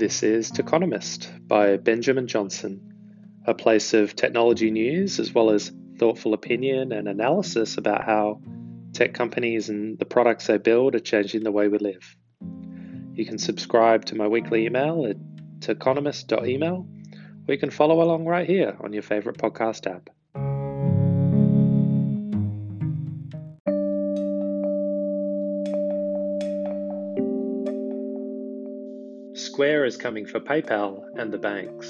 This is Techonomist by Benjamin Johnson, a place of technology news as well as thoughtful opinion and analysis about how tech companies and the products they build are changing the way we live. You can subscribe to my weekly email at techonomist.email, or you can follow along right here on your favorite podcast app. Square is coming for PayPal and the banks.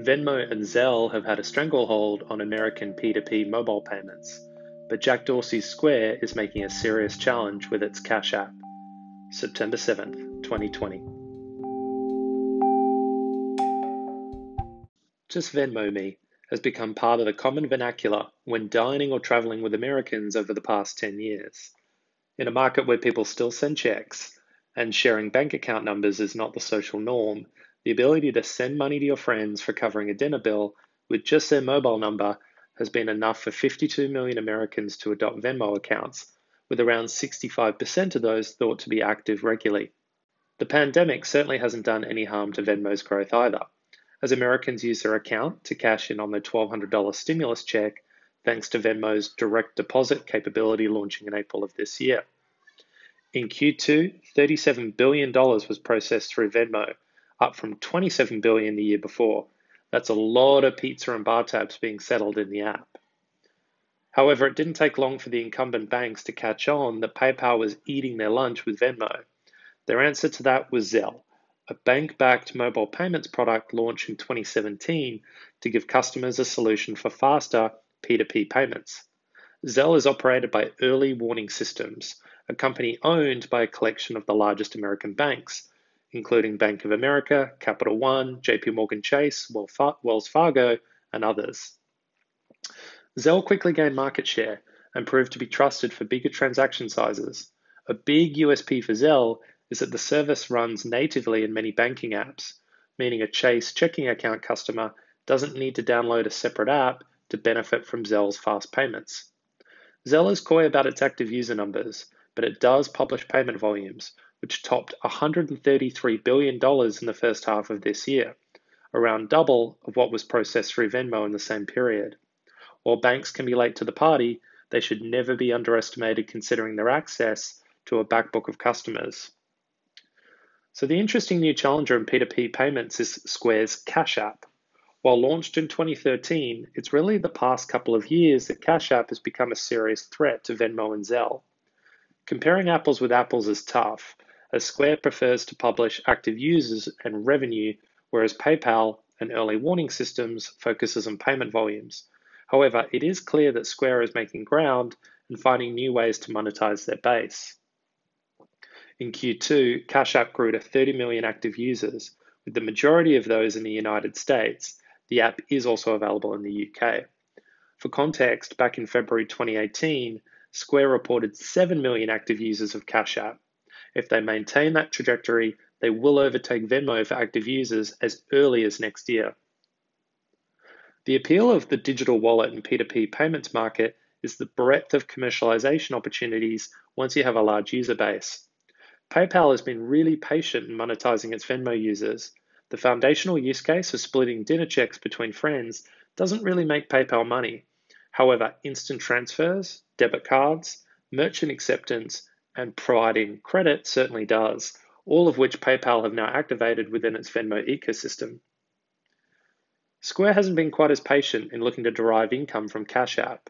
Venmo and Zelle have had a stranglehold on American P2P mobile payments, but Jack Dorsey's Square is making a serious challenge with its Cash App. September 7th, 2020. Just Venmo me has become part of the common vernacular when dining or traveling with Americans over the past 10 years. In a market where people still send checks, and sharing bank account numbers is not the social norm, the ability to send money to your friends for covering a dinner bill with just their mobile number has been enough for 52 million Americans to adopt Venmo accounts, with around 65% of those thought to be active regularly. The pandemic certainly hasn't done any harm to Venmo's growth either, as Americans use their account to cash in on their $1,200 stimulus check thanks to Venmo's direct deposit capability launching in April of this year. In Q2, $37 billion was processed through Venmo, up from 27 billion the year before. That's a lot of pizza and bar tabs being settled in the app. However, it didn't take long for the incumbent banks to catch on that PayPal was eating their lunch with Venmo. Their answer to that was Zelle, a bank backed mobile payments product launched in 2017 to give customers a solution for faster P2P payments. Zelle is operated by Early Warning Systems, a company owned by a collection of the largest American banks, including Bank of America, Capital One, JP Morgan Chase, Wells Fargo, and others. Zelle quickly gained market share and proved to be trusted for bigger transaction sizes. A big USP for Zelle is that the service runs natively in many banking apps, meaning a Chase checking account customer doesn't need to download a separate app to benefit from Zelle's fast payments. Zelle is coy about its active user numbers, but it does publish payment volumes, which topped $133 billion in the first half of this year, around double of what was processed through Venmo in the same period. While banks can be late to the party, they should never be underestimated considering their access to a backbook of customers. So, the interesting new challenger in P2P payments is Square's Cash App. While launched in 2013, it's really the past couple of years that Cash App has become a serious threat to Venmo and Zelle. Comparing apples with apples is tough, as Square prefers to publish active users and revenue, whereas PayPal and early warning systems focuses on payment volumes. However, it is clear that Square is making ground and finding new ways to monetize their base. In Q2, Cash App grew to 30 million active users, with the majority of those in the United States the app is also available in the UK. For context, back in February 2018, Square reported 7 million active users of Cash App. If they maintain that trajectory, they will overtake Venmo for active users as early as next year. The appeal of the digital wallet and P2P payments market is the breadth of commercialization opportunities once you have a large user base. PayPal has been really patient in monetizing its Venmo users, the foundational use case of splitting dinner checks between friends doesn't really make PayPal money. However, instant transfers, debit cards, merchant acceptance, and providing credit certainly does, all of which PayPal have now activated within its Venmo ecosystem. Square hasn't been quite as patient in looking to derive income from Cash App.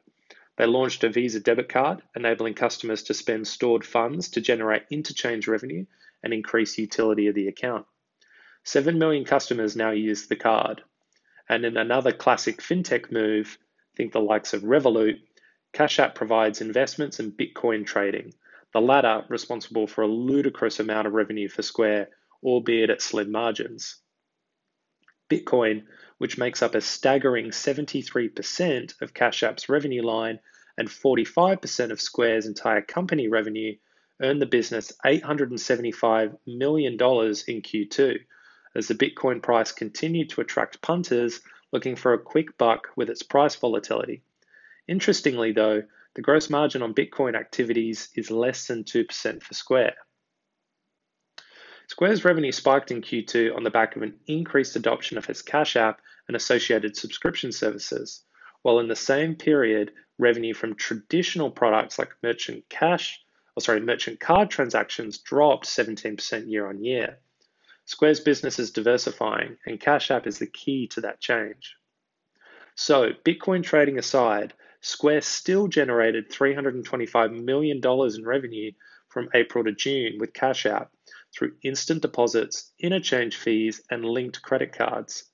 They launched a Visa debit card, enabling customers to spend stored funds to generate interchange revenue and increase utility of the account. 7 million customers now use the card. And in another classic fintech move, think the likes of Revolut, Cash App provides investments and Bitcoin trading, the latter responsible for a ludicrous amount of revenue for Square, albeit at slim margins. Bitcoin, which makes up a staggering 73% of Cash App's revenue line and 45% of Square's entire company revenue, earned the business $875 million in Q2, as the Bitcoin price continued to attract punters looking for a quick buck with its price volatility. Interestingly, though, the gross margin on Bitcoin activities is less than 2% for Square. Square's revenue spiked in Q2 on the back of an increased adoption of its Cash App and associated subscription services, while in the same period, revenue from traditional products like merchant cash, or sorry, merchant card transactions dropped 17% year on year. Square's business is diversifying, and Cash App is the key to that change. So, Bitcoin trading aside, Square still generated $325 million in revenue from April to June with Cash App through instant deposits, interchange fees, and linked credit cards.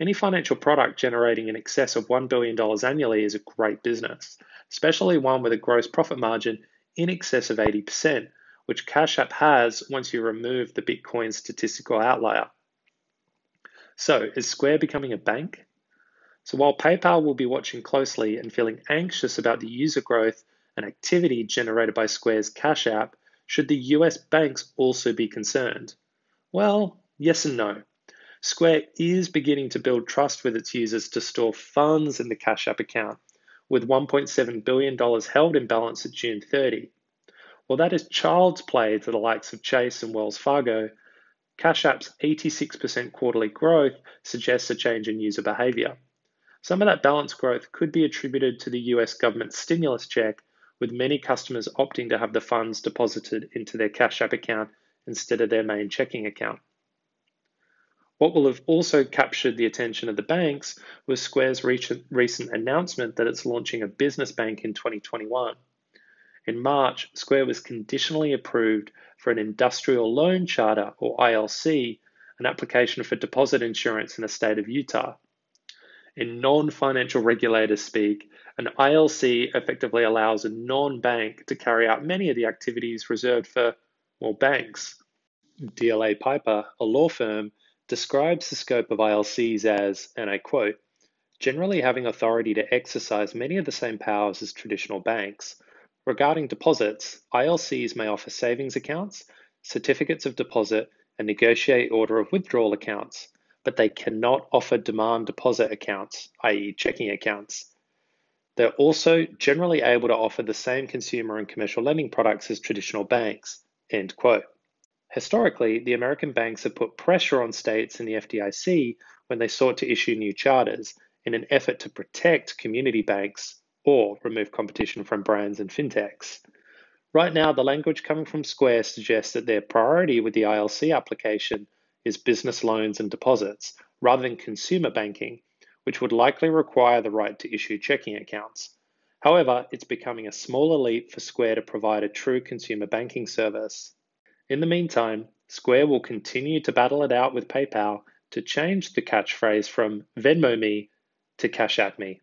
Any financial product generating in excess of $1 billion annually is a great business, especially one with a gross profit margin in excess of 80%, which Cash App has once you remove the Bitcoin statistical outlier. So, is Square becoming a bank? So while PayPal will be watching closely and feeling anxious about the user growth and activity generated by Square's Cash App, should the US banks also be concerned? Well, yes and no. Square is beginning to build trust with its users to store funds in the Cash App account, with $1.7 billion held in balance at June 30. While that is child's play to the likes of Chase and Wells Fargo, Cash App's 86% quarterly growth suggests a change in user behavior. Some of that balance growth could be attributed to the US government stimulus check, with many customers opting to have the funds deposited into their Cash App account instead of their main checking account. What will have also captured the attention of the banks was Square's recent announcement that it's launching a business bank in 2021. In March, Square was conditionally approved for an industrial loan charter, or ILC, an application for deposit insurance in the state of Utah. In non financial regulator speak, an ILC effectively allows a non bank to carry out many of the activities reserved for, well, banks. DLA Piper, a law firm, describes the scope of ILCs as, and I quote, generally having authority to exercise many of the same powers as traditional banks. Regarding deposits, ILCs may offer savings accounts, certificates of deposit, and negotiate order of withdrawal accounts but they cannot offer demand deposit accounts, i.e., checking accounts. They're also generally able to offer the same consumer and commercial lending products as traditional banks. End quote. Historically, the American banks have put pressure on states and the FDIC when they sought to issue new charters in an effort to protect community banks or remove competition from brands and fintechs. Right now, the language coming from Square suggests that their priority with the ILC application is business loans and deposits, rather than consumer banking, which would likely require the right to issue checking accounts. However, it's becoming a smaller leap for Square to provide a true consumer banking service. In the meantime, Square will continue to battle it out with PayPal to change the catchphrase from Venmo me to Cash App me.